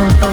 Oh, oh.